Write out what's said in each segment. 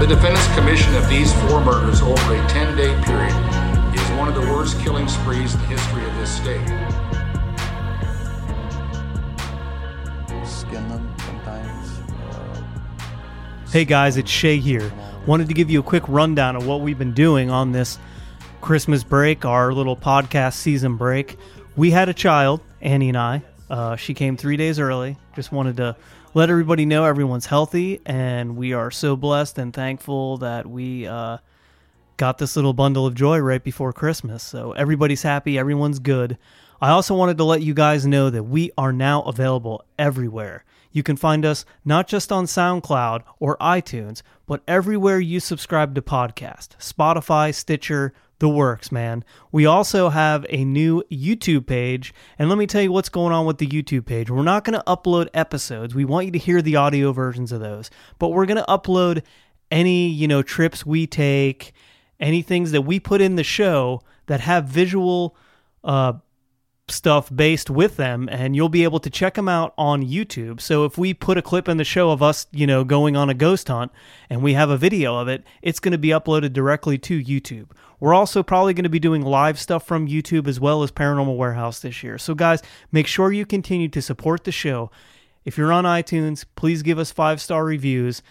The defendant's commission of these four murders over a 10 day period is one of the worst killing sprees in the history of this state. Skin them sometimes. Uh, Hey guys, it's Shay here. Wanted to give you a quick rundown of what we've been doing on this Christmas break, our little podcast season break. We had a child, Annie and I. Uh, she came three days early. Just wanted to let everybody know everyone's healthy, and we are so blessed and thankful that we uh, got this little bundle of joy right before Christmas. So everybody's happy, everyone's good. I also wanted to let you guys know that we are now available everywhere. You can find us not just on SoundCloud or iTunes, but everywhere you subscribe to podcast Spotify, Stitcher, the works, man. We also have a new YouTube page, and let me tell you what's going on with the YouTube page. We're not going to upload episodes. We want you to hear the audio versions of those, but we're going to upload any, you know, trips we take, any things that we put in the show that have visual uh stuff based with them and you'll be able to check them out on YouTube. So if we put a clip in the show of us, you know, going on a ghost hunt and we have a video of it, it's going to be uploaded directly to YouTube. We're also probably going to be doing live stuff from YouTube as well as Paranormal Warehouse this year. So guys, make sure you continue to support the show. If you're on iTunes, please give us 5-star reviews.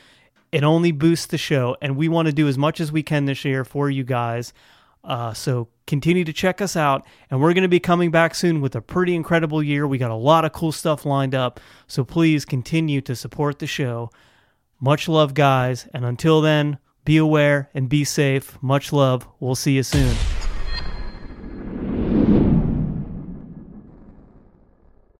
It only boosts the show and we want to do as much as we can this year for you guys. Uh, so continue to check us out, and we're going to be coming back soon with a pretty incredible year. We got a lot of cool stuff lined up, so please continue to support the show. Much love, guys, and until then, be aware and be safe. Much love. We'll see you soon.